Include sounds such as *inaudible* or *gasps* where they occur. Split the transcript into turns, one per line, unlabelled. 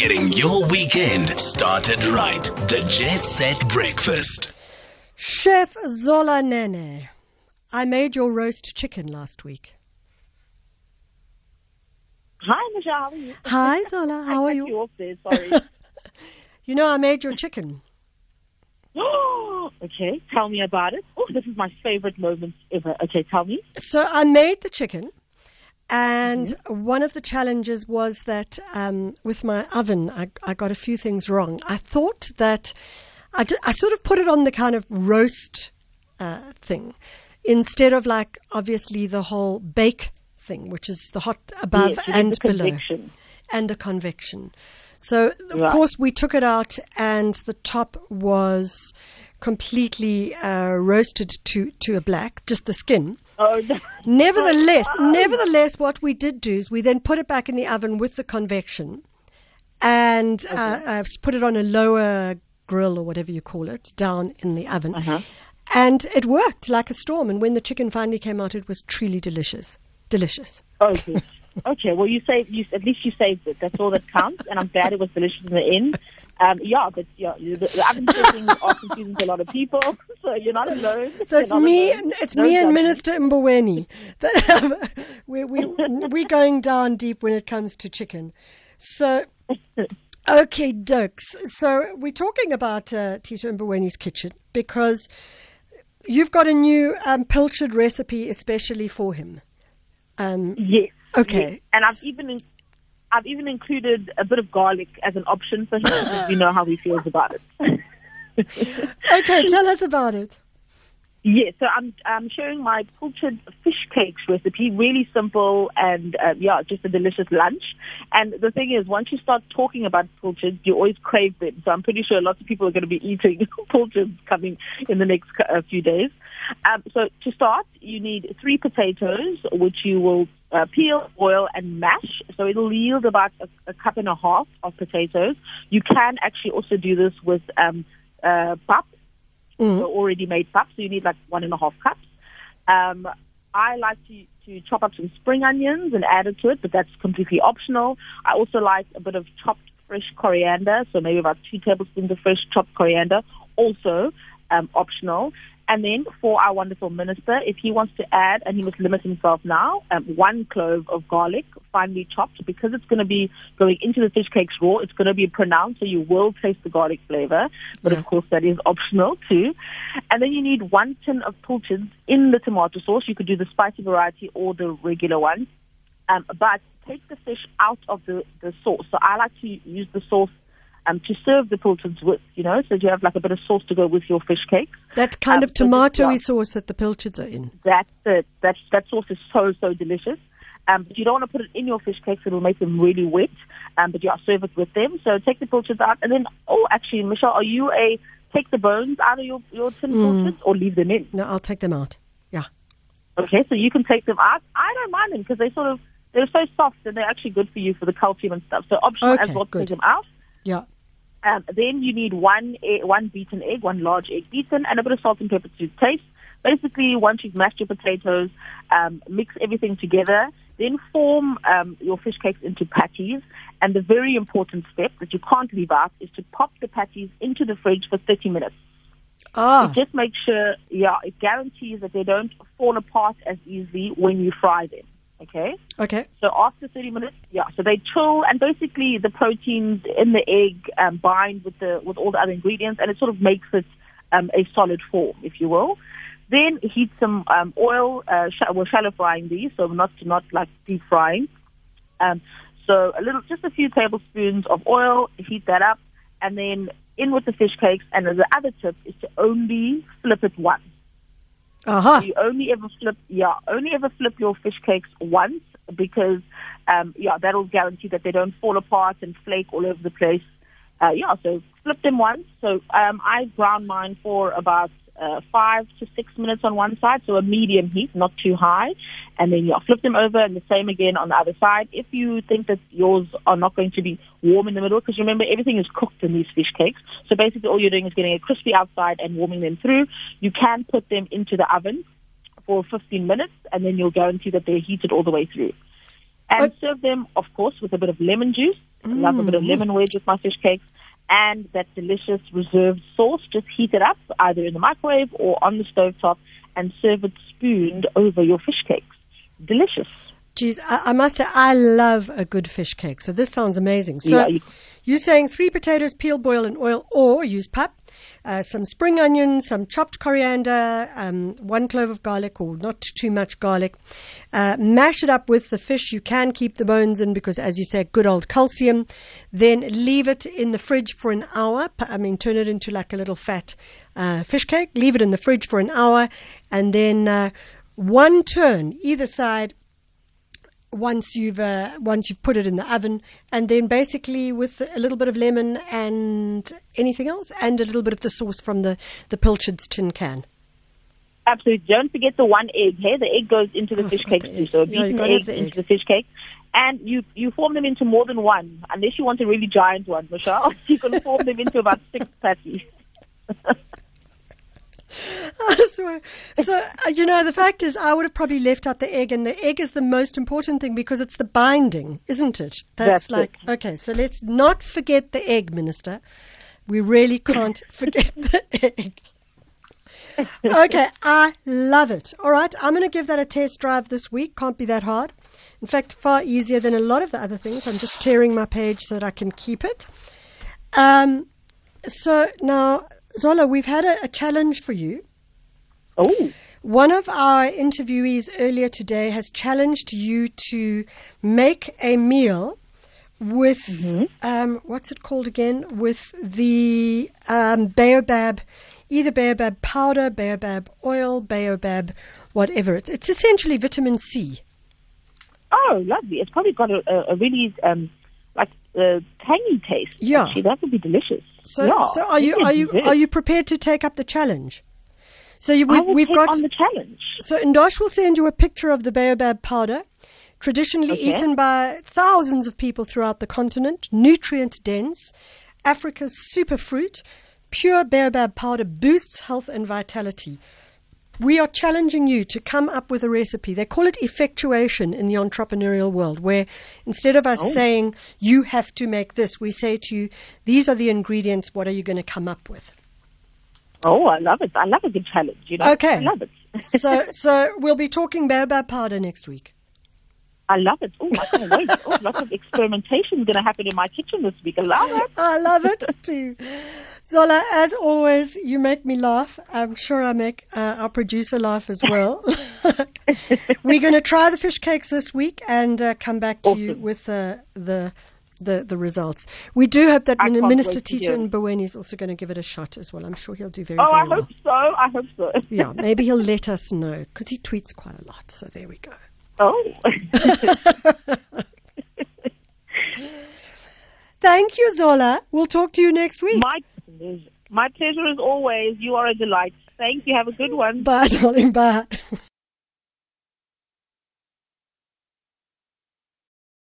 Getting your weekend started right. The Jet Set Breakfast.
Chef Zola Nene, I made your roast chicken last week.
Hi, Michelle. How are you?
Hi, Zola. *laughs* How
I
are
cut
you?
off there. Sorry. *laughs* *laughs*
You know, I made your chicken. *gasps*
okay, tell me about it. Oh, this is my favorite moment ever. Okay, tell me.
So I made the chicken, and one of the challenges was that um, with my oven, I, I got a few things wrong. I thought that I, sort of put it on the kind of roast uh, thing instead of like obviously the whole bake thing, which is the hot above
Yes,
and
the
below,
convection.
and the convection. So of
Right.
course we took it out, and the top was completely uh, roasted to to a black, just the skin.
Oh, no.
Nevertheless, nevertheless, what we did do is we then put it back in the oven with the convection, and uh, uh, put it on a lower grill or whatever you call it down in the oven,
Uh-huh.
and it worked like a storm. And when the chicken finally came out, it was truly delicious, delicious.
oh, good. Okay, well, you saved. You at least you saved it. That's all that counts, and I'm glad it was delicious in the end. Um, yeah, but yeah, the, oven settings *laughs* are confusing to a lot of people, *laughs* so you're not alone.
So it's me,
alone.
it's
No
me and. Minister Mboweni. *laughs* we we we're going down deep when it comes to chicken. So, okay, dokes. So we're talking about uh, Tito Mboweni's kitchen because you've got a new um, pilchard recipe especially for him. Um,
Yes.
Okay.
yes. And I've even I've even included a bit of garlic as an option for him you know how he feels about it. *laughs*
okay, tell us about it.
Yeah, so I'm I'm sharing my pilchard fish cakes recipe. Really simple and uh, yeah, just a delicious lunch. And the thing is, once you start talking about pilchards, you always crave them. So I'm pretty sure lots of people are going to be eating *laughs* pilchards coming in the next uh, few days. Um, so to start, you need three potatoes, which you will uh, peel, boil, and mash. So it'll yield about a, a cup and a half of potatoes. You can actually also do this with um, uh, pap so already made pap, so you need like one and a half cups. Um, I like to, to chop up some spring onions and add it to it, but that's completely optional. I also like a bit of chopped fresh coriander, so maybe about two tablespoons of fresh chopped coriander, also um, optional. And then for our wonderful minister, if he wants to add, and he must limit himself now, um, one clove of garlic, finely chopped, because it's going to be going into the fish cakes raw. It's going to be pronounced, so you will taste the garlic flavor. But of course, that is optional too. And then you need one tin of pilchards in the tomato sauce. You could do the spicy variety or the regular one. Um, but take the fish out of the, the sauce. So I like to use the sauce um, to serve the pilchards with, you know, so you have like a bit of sauce to go with your fish cakes.
That kind
Um,
of tomatoey sauce that the pilchards are in.
That's it. That that sauce is so so delicious. Um, but you don't want to put it in your fish cakes; it'll make them really wet. Um, but you yeah, serve it with them. So take the pilchards out, and then oh, actually, Michelle, are you a take the bones out of your your tin pilchards or leave them in?
No, I'll take them out. Yeah.
Okay, so you can take them out. I don't mind them because they sort of they're so soft and they're actually good for you for the calcium and stuff. So optional as well to
good.
take them out.
Yeah.
Um, then you need one egg, one beaten egg, one large egg beaten, and a bit of salt and pepper to taste. Basically, once you've mashed your potatoes, um, mix everything together. Then form um, your fish cakes into patties. And the very important step that you can't leave out is to pop the patties into the fridge for 30 minutes.
Ah.
Just make sure, yeah, it guarantees that they don't fall apart as easily when you fry them. Okay?
Okay.
So after 30 minutes, yeah, so they chill and basically the proteins in the egg um, bind with the with all the other ingredients and it sort of makes it um, a solid form, if you will. Then heat some um, oil. Uh, sh- we're shallow frying these, so not not like deep frying. Um, so a little, just a few tablespoons of oil. Heat that up, and then in with the fish cakes. And the other tip is to only flip it once.
Aha.
You only ever flip, yeah, only ever flip your fish cakes once because, um, yeah, that'll guarantee that they don't fall apart and flake all over the place. Uh, yeah, so flip them once. So um, I brown mine for about uh, five to six minutes on one side, so a medium heat, not too high. And then, yeah, flip them over and the same again on the other side. If you think that yours are not going to be warm in the middle, because remember, everything is cooked in these fish cakes. So basically, all you're doing is getting a crispy outside and warming them through. You can put them into the oven for 15 minutes, and then you'll guarantee that they're heated all the way through. And
Okay.
serve them, of course, with a bit of lemon juice I love a bit of lemon wedge with my fish cakes. And that delicious reserved sauce, just heat it up either in the microwave or on the stove top and serve it spooned over your fish cakes. Delicious.
Geez, I, I must say, I love a good fish cake. So this sounds amazing. So
Yeah, you-
you're saying three potatoes, peel, boil in oil, or use pap, uh, some spring onions, some chopped coriander, um, one clove of garlic, or not too much garlic. Uh, mash it up with the fish. You can keep the bones in because, as you say, good old calcium. Then leave it in the fridge for an hour. I mean, turn it into like a little fat uh, fish cake. Leave it in the fridge for an hour, and then uh, one turn either side once you've uh, once you've put it in the oven, and then basically with a little bit of lemon and anything else, and a little bit of the sauce from the the Pilchard's tin can.
Absolutely. Don't forget the one egg. Hey, the egg goes into the
Oh,
fish cakes too. So a beaten
gotta have
egg into the fish cake. And you, you form them into more than one. Unless you want a really giant one, Michelle, *laughs* you can form them into about six *laughs* patties.
So uh, you know, the fact is, I would have probably left out the egg, and the egg is the most important thing because it's the binding, isn't it? That's,
That's
like okay. So let's not forget the egg, Minister. We really can't *laughs* forget the egg. okay, I love it. All right, I'm going to give that a test drive this week. Can't be that hard. In fact, far easier than a lot of the other things. I'm just tearing my page so that I can keep it. Um, so now, Zola, we've had a, a challenge for you.
Oh,
One of our interviewees earlier today has challenged you to make a meal with um, what's it called again? With the um, baobab, either baobab powder, baobab oil, baobab whatever. It's, it's essentially vitamin C.
oh, lovely. It's probably got a, a, really um, like uh, tangy taste.
Yeah.
Actually, that would be delicious.
So,
yeah,
so are you are you are you prepared to take up the challenge? So you, we,
I will
we've
take
got
on the challenge.
So Ndosh will send you a picture of the baobab powder, traditionally
Okay.
eaten by thousands of people throughout the continent, nutrient dense, Africa's superfruit. Pure baobab powder boosts health and vitality. We are challenging you to come up with a recipe. They call it effectuation in the entrepreneurial world, where instead of us oh. saying, you have to make this, we say to you, these are the ingredients, what are you going to come up with?
Oh, I love it. I love a good challenge. You know,
Okay.
I love it. *laughs*
so, so we'll be talking baobab powder next week.
I love it. Oh, I can't wait. Oh, lots of experimentation is going to happen in my kitchen this week. I love it.
I love it too. Zola, as always, you make me laugh. I'm sure I make uh, our producer laugh as well. *laughs* We're going to try the fish cakes this week and uh, come back to you with uh, the. The, the results. We do hope that Minister
wait to
Tito
hear it.
and Mboweni is also going to give it a shot as well. I'm sure he'll do very, oh, well.
Oh,
very
I
well.
hope so. I hope so. *laughs*
Yeah, maybe he'll let us know because he tweets quite a lot. So there we go.
Oh. *laughs*
Thank you, Zola. We'll talk to you next week.
my pleasure. My pleasure as always. You are a delight. Thank you. Have a good one.
Bye, darling. Bye. *laughs*